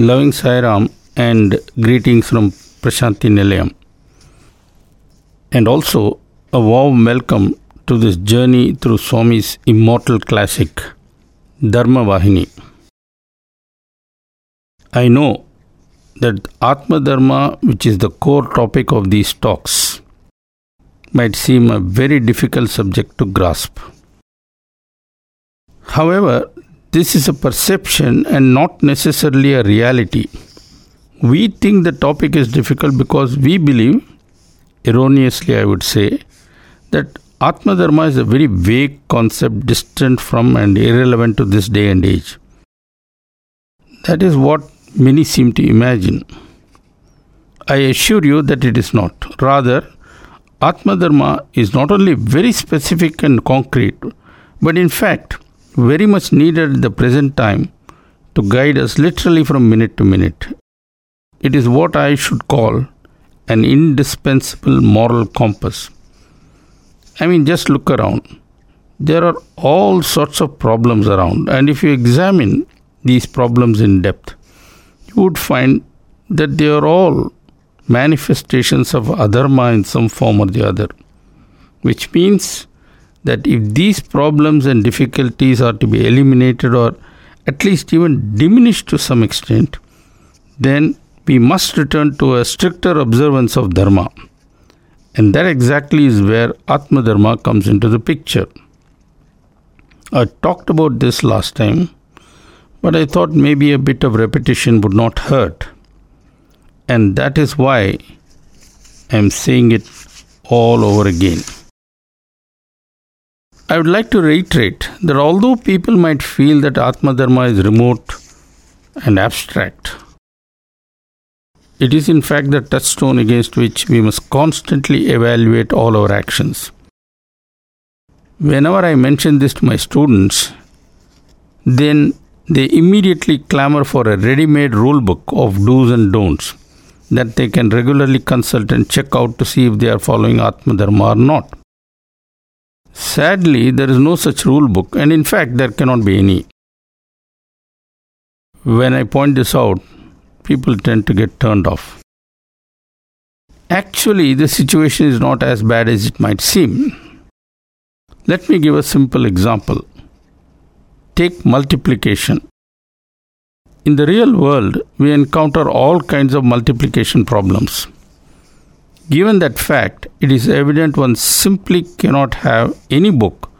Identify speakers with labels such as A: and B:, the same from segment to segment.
A: Loving Sairam and greetings from Prashanti Nilayam. And also a warm welcome to this journey through Swami's immortal classic, Dharma Vahini. I know that Atma Dharma, which is the core topic of these talks, might seem a very difficult subject to grasp. However, this is a perception and not necessarily a reality. We think the topic is difficult because we believe, erroneously I would say, that Atma Dharma is a very vague concept distant from and irrelevant to this day and age. That is what many seem to imagine. I assure you that it is not. Rather, Atma Dharma is not only very specific and concrete, but in fact, very much needed at the present time to guide us literally from minute to minute. It is what I should call an indispensable moral compass. I mean, just look around. There are all sorts of problems around, and if you examine these problems in depth, you would find that they are all manifestations of adharma in some form or the other, which means that if these problems and difficulties are to be eliminated or at least even diminished to some extent, then we must return to a stricter observance of Dharma. And that exactly is where Atma Dharma comes into the picture. I talked about this last time, but I thought maybe a bit of repetition would not hurt. And that is why I am saying it all over again. I would like to reiterate that although people might feel that Atma Dharma is remote and abstract, it is in fact the touchstone against which we must constantly evaluate all our actions. Whenever I mention this to my students, then they immediately clamor for a ready made rule book of do's and don'ts that they can regularly consult and check out to see if they are following Atma Dharma or not. Sadly, there is no such rule book, and in fact, there cannot be any. When I point this out, people tend to get turned off. Actually, the situation is not as bad as it might seem. Let me give a simple example. Take multiplication. In the real world, we encounter all kinds of multiplication problems. Given that fact, it is evident one simply cannot have any book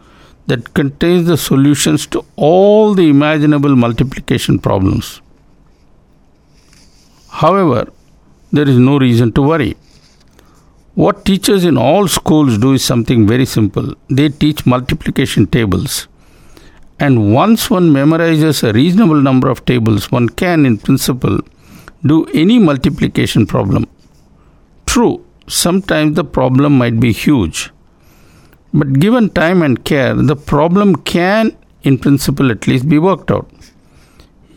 A: that contains the solutions to all the imaginable multiplication problems. However, there is no reason to worry. What teachers in all schools do is something very simple. They teach multiplication tables. And once one memorizes a reasonable number of tables, one can, in principle, do any multiplication problem. True, sometimes the problem might be huge. But given time and care, the problem can, in principle at least, be worked out.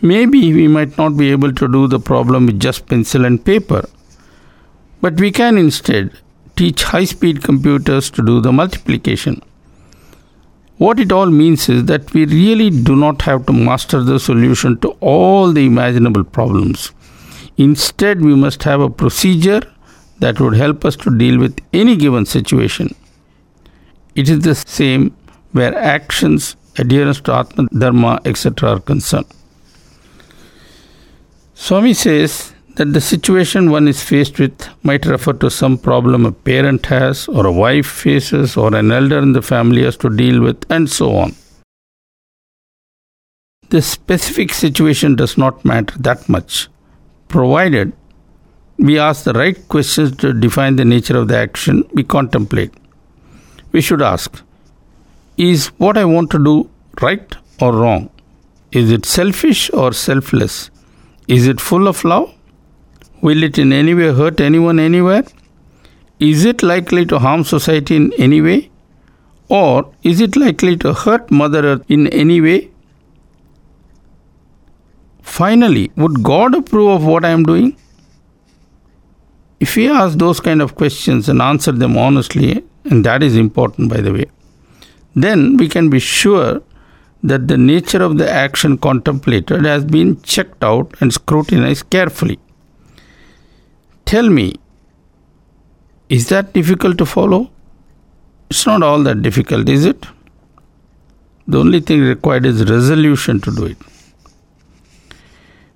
A: Maybe we might not be able to do the problem with just pencil and paper, but we can instead teach high speed computers to do the multiplication. What it all means is that we really do not have to master the solution to all the imaginable problems. Instead, we must have a procedure that would help us to deal with any given situation. It is the same where actions, adherence to Atma Dharma, etc. are concerned. Swami says that the situation one is faced with might refer to some problem a parent has, or a wife faces, or an elder in the family has to deal with, and so on. The specific situation does not matter that much, provided we ask the right questions to define the nature of the action we contemplate. We should ask Is what I want to do right or wrong? Is it selfish or selfless? Is it full of love? Will it in any way hurt anyone anywhere? Is it likely to harm society in any way? Or is it likely to hurt Mother Earth in any way? Finally, would God approve of what I am doing? If we ask those kind of questions and answer them honestly, and that is important by the way, then we can be sure that the nature of the action contemplated has been checked out and scrutinized carefully. Tell me, is that difficult to follow? It's not all that difficult, is it? The only thing required is resolution to do it.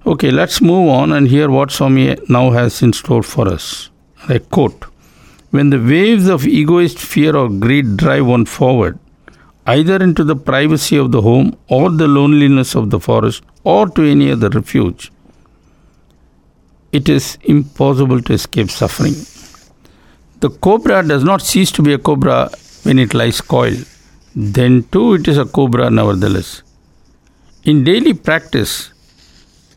A: Okay, let's move on and hear what Swami now has in store for us. I quote When the waves of egoist fear or greed drive one forward, either into the privacy of the home or the loneliness of the forest or to any other refuge, it is impossible to escape suffering. The cobra does not cease to be a cobra when it lies coiled. Then too it is a cobra nevertheless. In daily practice,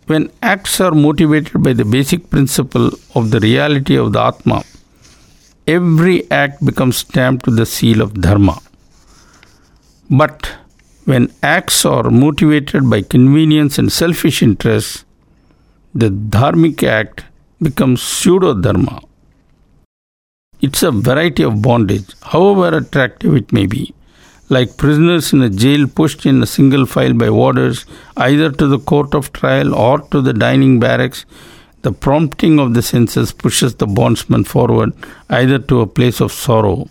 A: when acts are motivated by the basic principle of the reality of the Atma, every act becomes stamped with the seal of Dharma. But when acts are motivated by convenience and selfish interests, the dharmic act becomes pseudo dharma. It's a variety of bondage, however attractive it may be, like prisoners in a jail pushed in a single file by warders either to the court of trial or to the dining barracks. The prompting of the senses pushes the bondsman forward either to a place of sorrow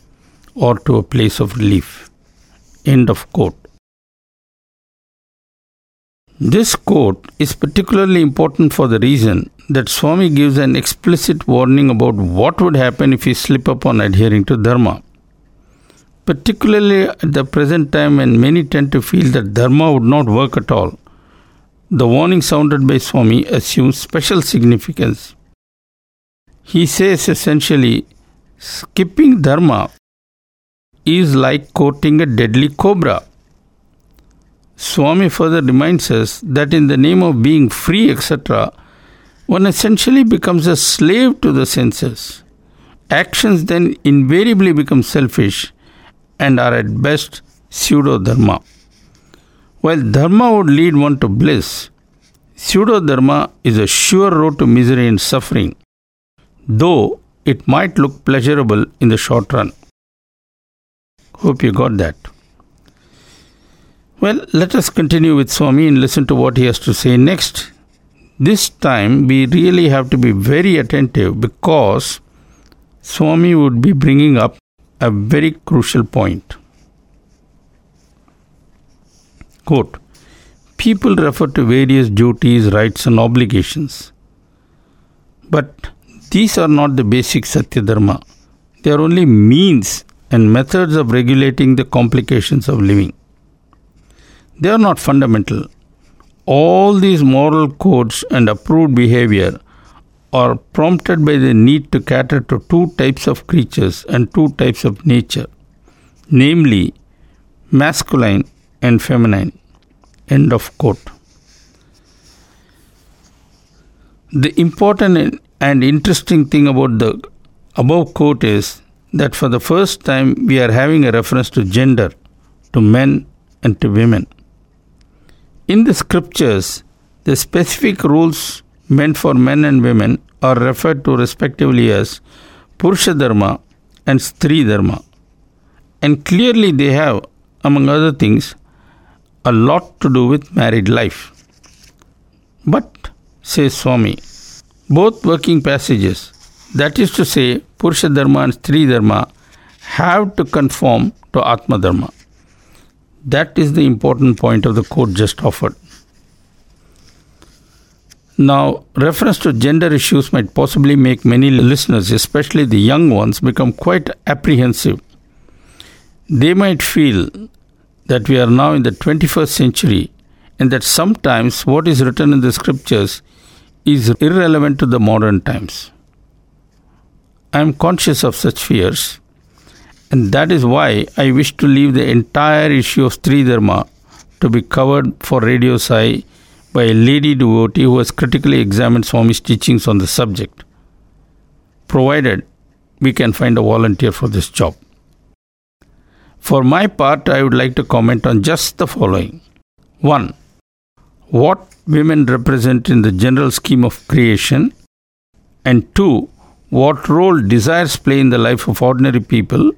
A: or to a place of relief. End of quote. This quote is particularly important for the reason that Swami gives an explicit warning about what would happen if we slip up on adhering to Dharma. Particularly at the present time when many tend to feel that Dharma would not work at all, the warning sounded by Swami assumes special significance. He says essentially, skipping Dharma is like courting a deadly cobra. Swami further reminds us that in the name of being free, etc., one essentially becomes a slave to the senses. Actions then invariably become selfish and are at best pseudo dharma. While dharma would lead one to bliss, pseudo dharma is a sure road to misery and suffering, though it might look pleasurable in the short run. Hope you got that. Well, let us continue with Swami and listen to what he has to say next. This time we really have to be very attentive because Swami would be bringing up a very crucial point. Quote People refer to various duties, rights, and obligations. But these are not the basic Satya Dharma. They are only means and methods of regulating the complications of living. They are not fundamental. All these moral codes and approved behavior are prompted by the need to cater to two types of creatures and two types of nature, namely masculine and feminine. End of quote. The important and interesting thing about the above quote is that for the first time we are having a reference to gender, to men and to women. In the scriptures, the specific rules meant for men and women are referred to respectively as Purusha Dharma and Stri Dharma. And clearly, they have, among other things, a lot to do with married life. But, says Swami, both working passages that is to say, Purusha Dharma and Stri Dharma have to conform to Atma Dharma. That is the important point of the quote just offered. Now, reference to gender issues might possibly make many listeners, especially the young ones, become quite apprehensive. They might feel that we are now in the 21st century and that sometimes what is written in the scriptures is irrelevant to the modern times. I am conscious of such fears, and that is why I wish to leave the entire issue of Stri Dharma to be covered for Radio Sai by a lady devotee who has critically examined Swami's teachings on the subject, provided we can find a volunteer for this job. For my part, I would like to comment on just the following 1. What women represent in the general scheme of creation, and 2 what role desires play in the life of ordinary people,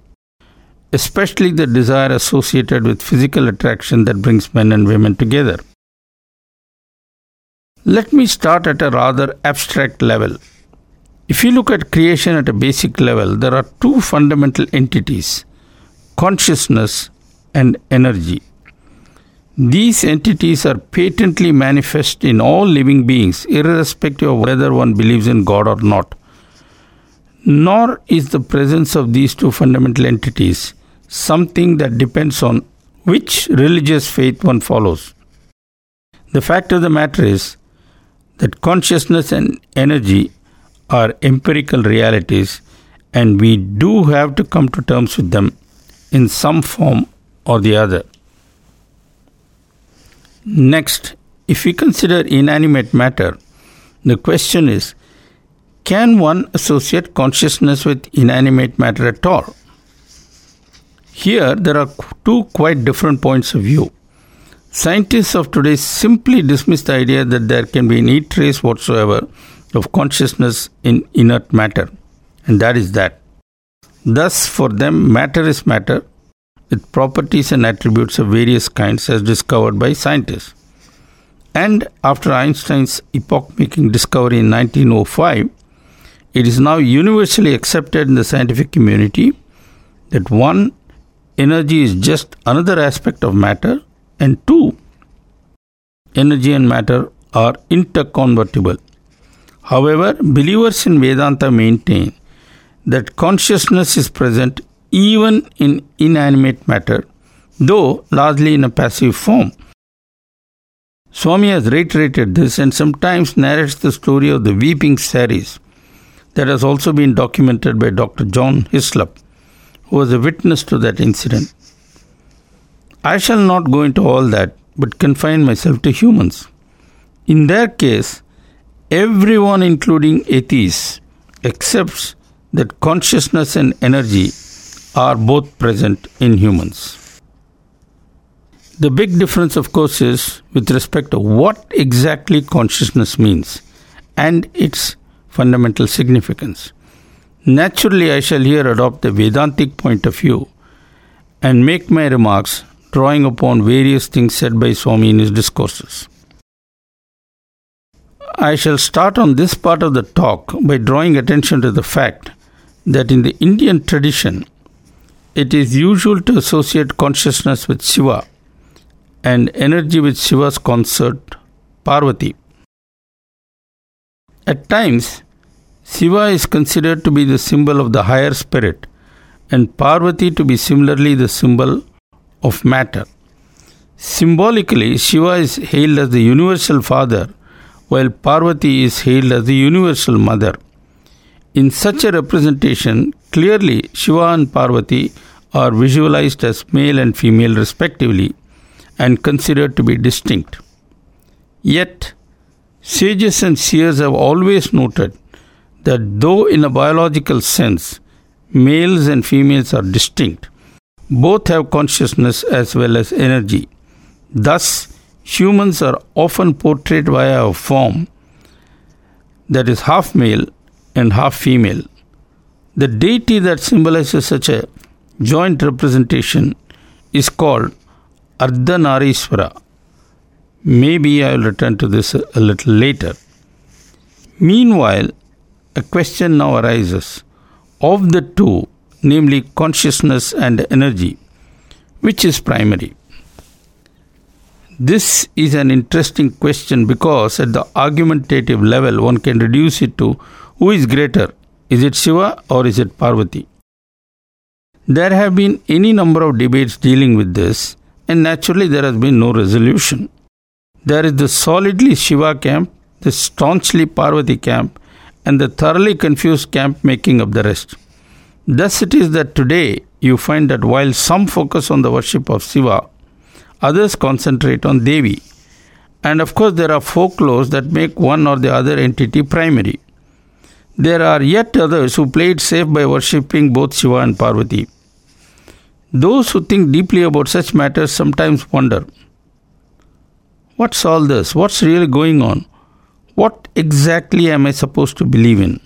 A: especially the desire associated with physical attraction that brings men and women together. Let me start at a rather abstract level. If you look at creation at a basic level, there are two fundamental entities consciousness and energy. These entities are patently manifest in all living beings, irrespective of whether one believes in God or not. Nor is the presence of these two fundamental entities something that depends on which religious faith one follows. The fact of the matter is that consciousness and energy are empirical realities, and we do have to come to terms with them in some form or the other. Next, if we consider inanimate matter, the question is can one associate consciousness with inanimate matter at all? Here, there are two quite different points of view. Scientists of today simply dismiss the idea that there can be any trace whatsoever of consciousness in inert matter, and that is that. Thus, for them, matter is matter with properties and attributes of various kinds as discovered by scientists. And after Einstein's epoch making discovery in 1905, it is now universally accepted in the scientific community that one, energy is just another aspect of matter and two, energy and matter are interconvertible. However, believers in Vedanta maintain that consciousness is present even in inanimate matter, though largely in a passive form. Swami has reiterated this and sometimes narrates the story of the weeping saris that has also been documented by Dr. John Hislop, who was a witness to that incident. I shall not go into all that, but confine myself to humans. In their case, everyone, including atheists, accepts that consciousness and energy are both present in humans. The big difference, of course, is with respect to what exactly consciousness means and its fundamental significance. Naturally, I shall here adopt the Vedantic point of view and make my remarks drawing upon various things said by Swami in his discourses. I shall start on this part of the talk by drawing attention to the fact that in the Indian tradition, it is usual to associate consciousness with Shiva and energy with Shiva's consort Parvati. At times, Shiva is considered to be the symbol of the higher spirit and Parvati to be similarly the symbol of matter. Symbolically, Shiva is hailed as the universal father, while Parvati is hailed as the universal mother. In such a representation, clearly Shiva and Parvati are visualized as male and female respectively and considered to be distinct. Yet, sages and seers have always noted that though in a biological sense males and females are distinct, both have consciousness as well as energy. Thus, humans are often portrayed via a form that is half male and half female. The deity that symbolizes such a joint representation is called Ardhanarishwara. Maybe I will return to this a little later. Meanwhile, a question now arises of the two, namely consciousness and energy, which is primary? This is an interesting question because at the argumentative level one can reduce it to who is greater? Is it Shiva or is it Parvati? There have been any number of debates dealing with this, and naturally there has been no resolution. There is the solidly Shiva camp, the staunchly Parvati camp, and the thoroughly confused camp making up the rest. Thus, it is that today you find that while some focus on the worship of Shiva, others concentrate on Devi. And of course, there are folklores that make one or the other entity primary. There are yet others who play it safe by worshipping both Shiva and Parvati. Those who think deeply about such matters sometimes wonder what's all this? What's really going on? What exactly am I supposed to believe in?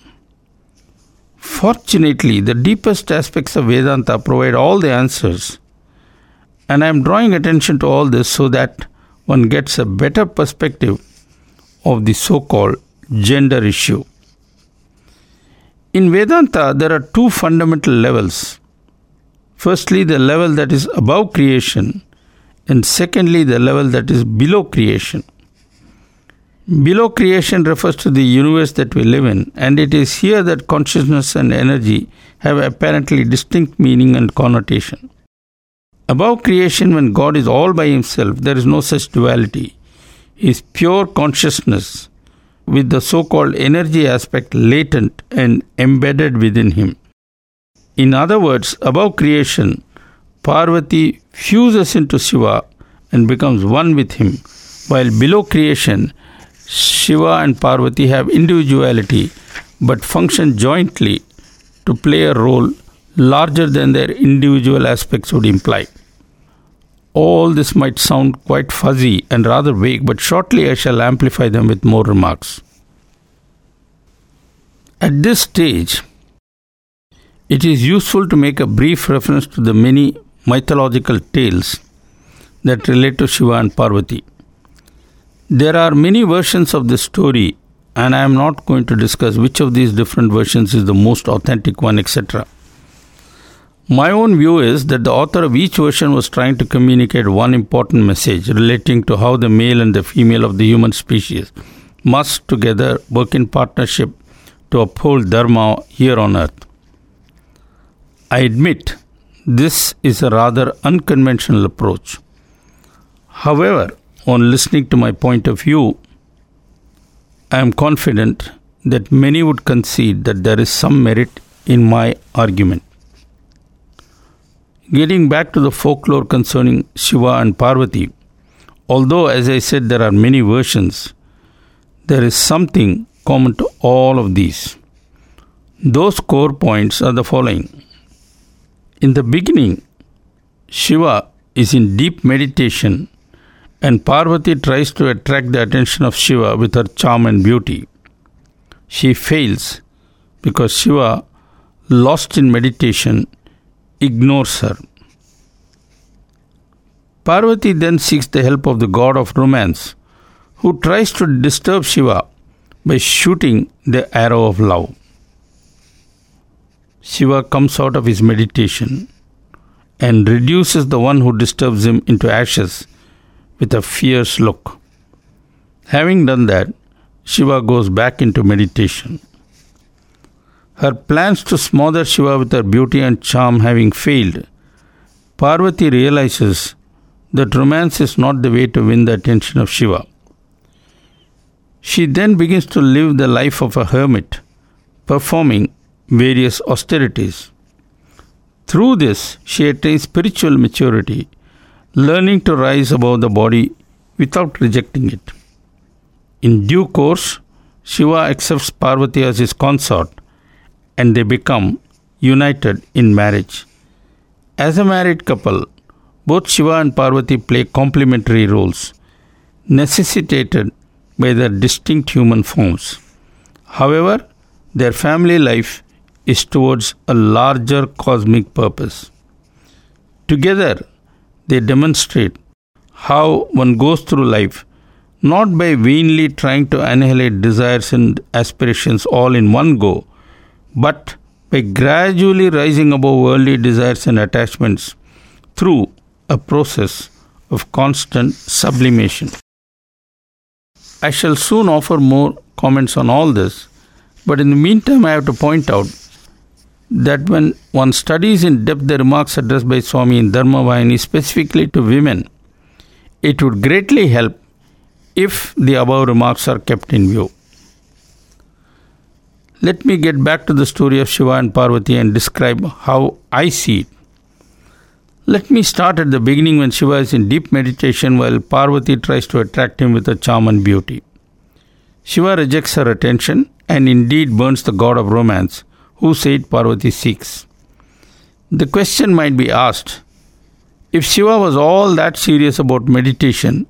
A: Fortunately, the deepest aspects of Vedanta provide all the answers. And I am drawing attention to all this so that one gets a better perspective of the so called gender issue. In Vedanta, there are two fundamental levels. Firstly, the level that is above creation, and secondly, the level that is below creation. Below creation refers to the universe that we live in, and it is here that consciousness and energy have apparently distinct meaning and connotation. Above creation, when God is all by himself, there is no such duality. He is pure consciousness with the so called energy aspect latent and embedded within him. In other words, above creation, Parvati fuses into Shiva and becomes one with him, while below creation, Shiva and Parvati have individuality but function jointly to play a role larger than their individual aspects would imply. All this might sound quite fuzzy and rather vague, but shortly I shall amplify them with more remarks. At this stage, it is useful to make a brief reference to the many mythological tales that relate to Shiva and Parvati. There are many versions of this story, and I am not going to discuss which of these different versions is the most authentic one, etc. My own view is that the author of each version was trying to communicate one important message relating to how the male and the female of the human species must together work in partnership to uphold Dharma here on earth. I admit this is a rather unconventional approach. However, on listening to my point of view, I am confident that many would concede that there is some merit in my argument. Getting back to the folklore concerning Shiva and Parvati, although, as I said, there are many versions, there is something common to all of these. Those core points are the following. In the beginning, Shiva is in deep meditation and Parvati tries to attract the attention of Shiva with her charm and beauty. She fails because Shiva, lost in meditation, ignores her. Parvati then seeks the help of the god of romance, who tries to disturb Shiva by shooting the arrow of love. Shiva comes out of his meditation and reduces the one who disturbs him into ashes with a fierce look. Having done that, Shiva goes back into meditation. Her plans to smother Shiva with her beauty and charm having failed, Parvati realizes that romance is not the way to win the attention of Shiva. She then begins to live the life of a hermit, performing various austerities. Through this, she attains spiritual maturity, learning to rise above the body without rejecting it. In due course, Shiva accepts Parvati as his consort and they become united in marriage. As a married couple, both Shiva and Parvati play complementary roles, necessitated by their distinct human forms. However, their family life is towards a larger cosmic purpose. Together, they demonstrate how one goes through life not by vainly trying to annihilate desires and aspirations all in one go, but by gradually rising above worldly desires and attachments through a process of constant sublimation. I shall soon offer more comments on all this, but in the meantime, I have to point out that when one studies in depth the remarks addressed by Swami in Dharma Vahini specifically to women, it would greatly help if the above remarks are kept in view. Let me get back to the story of Shiva and Parvati and describe how I see it. Let me start at the beginning when Shiva is in deep meditation while Parvati tries to attract him with her charm and beauty. Shiva rejects her attention and indeed burns the god of romance, whose said Parvati seeks. The question might be asked if Shiva was all that serious about meditation,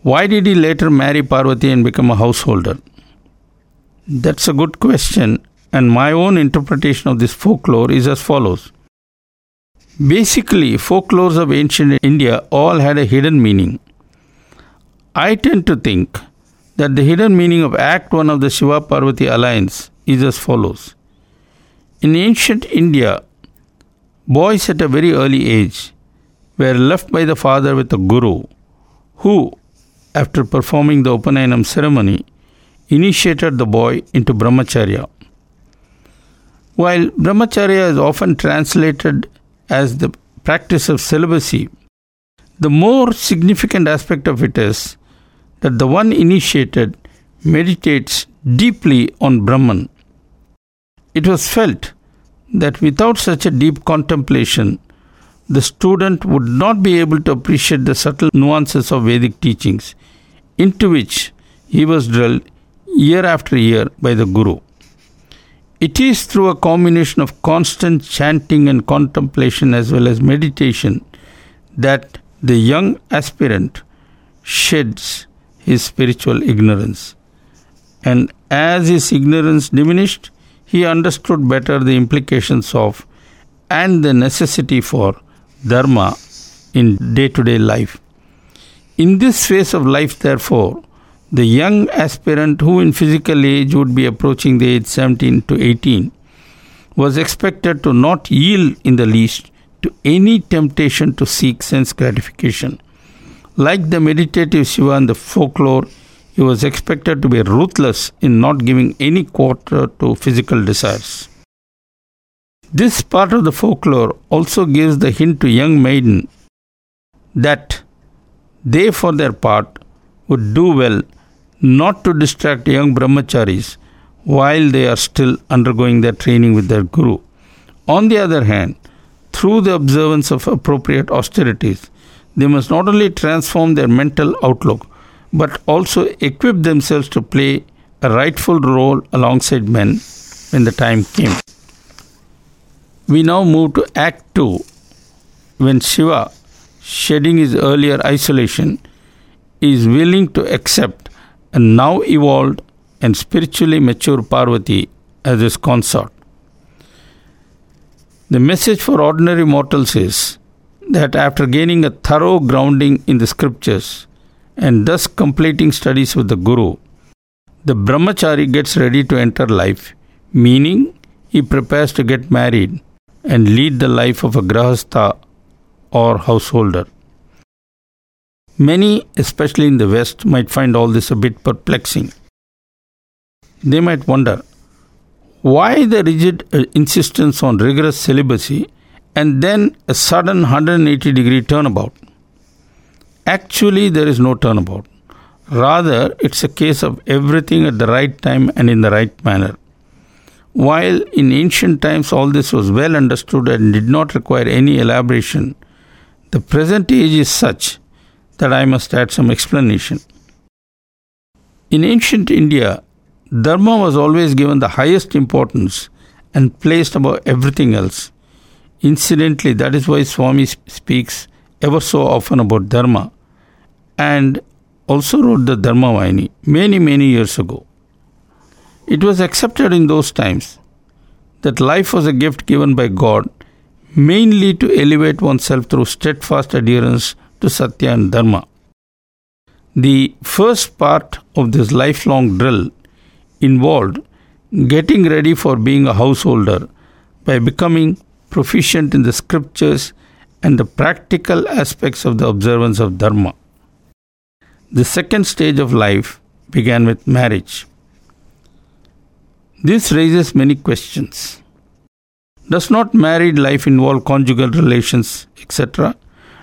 A: why did he later marry Parvati and become a householder? That's a good question, and my own interpretation of this folklore is as follows. Basically, folklores of ancient India all had a hidden meaning. I tend to think that the hidden meaning of Act 1 of the Shiva Parvati alliance is as follows. In ancient India, boys at a very early age were left by the father with a guru who, after performing the Upanayana ceremony, initiated the boy into brahmacharya. While brahmacharya is often translated as the practice of celibacy, the more significant aspect of it is that the one initiated meditates deeply on Brahman. It was felt that without such a deep contemplation, the student would not be able to appreciate the subtle nuances of Vedic teachings into which he was drilled year after year by the Guru. It is through a combination of constant chanting and contemplation as well as meditation that the young aspirant sheds his spiritual ignorance. And as his ignorance diminished, he understood better the implications of and the necessity for dharma in day to day life. In this phase of life, therefore, the young aspirant who in physical age would be approaching the age 17 to 18 was expected to not yield in the least to any temptation to seek sense gratification. Like the meditative Shiva in the folklore, he was expected to be ruthless in not giving any quarter to physical desires. This part of the folklore also gives the hint to young maiden that they, for their part, would do well not to distract young brahmacharis while they are still undergoing their training with their guru. On the other hand, through the observance of appropriate austerities, they must not only transform their mental outlook but also equip themselves to play a rightful role alongside men when the time came. We now move to Act 2 when Shiva, shedding his earlier isolation, is willing to accept a now evolved and spiritually mature Parvati as his consort. The message for ordinary mortals is that after gaining a thorough grounding in the scriptures and thus completing studies with the Guru, the brahmachari gets ready to enter life, meaning he prepares to get married and lead the life of a grahastha or householder. Many, especially in the West, might find all this a bit perplexing. They might wonder why the rigid uh, insistence on rigorous celibacy and then a sudden 180 degree turnabout. Actually, there is no turnabout. Rather, it's a case of everything at the right time and in the right manner. While in ancient times all this was well understood and did not require any elaboration, the present age is such that I must add some explanation. In ancient India, Dharma was always given the highest importance and placed above everything else. Incidentally, that is why Swami speaks ever so often about Dharma and also wrote the Dharma Vahini many, many years ago. It was accepted in those times that life was a gift given by God mainly to elevate oneself through steadfast adherence to Satya and Dharma. The first part of this lifelong drill involved getting ready for being a householder by becoming proficient in the scriptures and the practical aspects of the observance of Dharma. The second stage of life began with marriage. This raises many questions. Does not married life involve conjugal relations, etc.?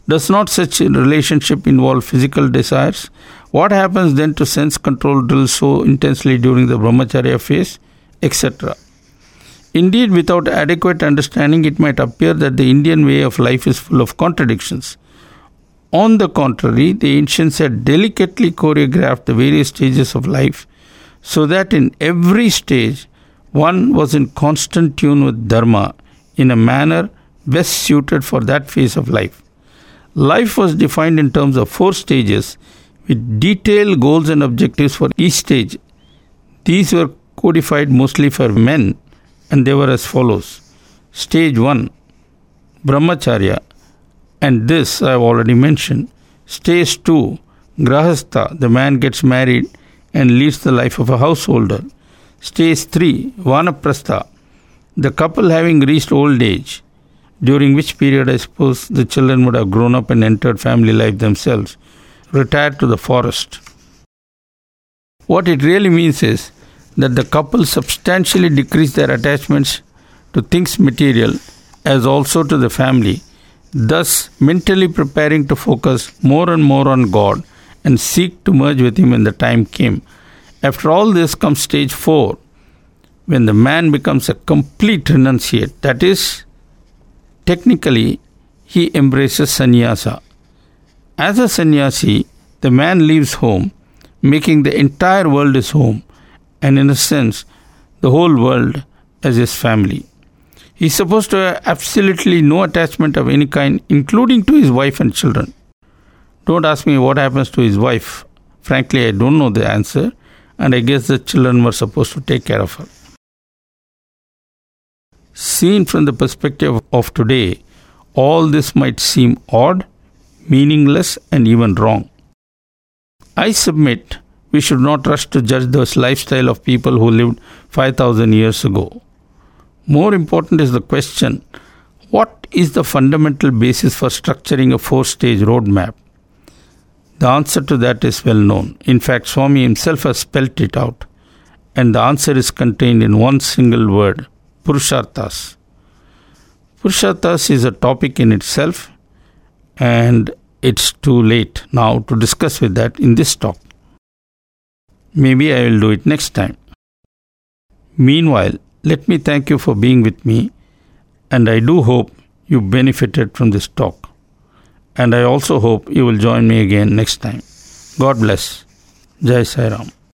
A: Does not such relationship involve physical desires? What happens then to sense control drill so intensely during the brahmacharya phase, etc.? Indeed, without adequate understanding, it might appear that the Indian way of life is full of contradictions. On the contrary, the ancients had delicately choreographed the various stages of life so that in every stage one was in constant tune with Dharma in a manner best suited for that phase of life. Life was defined in terms of four stages with detailed goals and objectives for each stage. These were codified mostly for men and they were as follows Stage 1 Brahmacharya, and this I have already mentioned. Stage 2 Grahastha, the man gets married and leads the life of a householder. Stage 3 Vanaprastha, the couple having reached old age, during which period I suppose the children would have grown up and entered family life themselves, retired to the forest. What it really means is that the couple substantially decrease their attachments to things material as also to the family, thus mentally preparing to focus more and more on God and seek to merge with Him when the time came. After all this comes stage 4, when the man becomes a complete renunciate, that is, technically, he embraces sannyasa. As a sannyasi, the man leaves home, making the entire world his home, and in a sense, the whole world as his family. He is supposed to have absolutely no attachment of any kind, including to his wife and children. Don't ask me what happens to his wife. Frankly, I don't know the answer, and I guess the children were supposed to take care of her. Seen from the perspective of today, all this might seem odd, meaningless, and even wrong. I submit we should not rush to judge the lifestyle of people who lived 5000 years ago. More important is the question what is the fundamental basis for structuring a four stage roadmap? The answer to that is well known. In fact, Swami himself has spelt it out, and the answer is contained in one single word Purusharthas. Purusharthas is a topic in itself, and it's too late now to discuss with that in this talk. Maybe I will do it next time. Meanwhile, let me thank you for being with me, and I do hope you benefited from this talk. And I also hope you will join me again next time. God bless. Jai Sai Ram.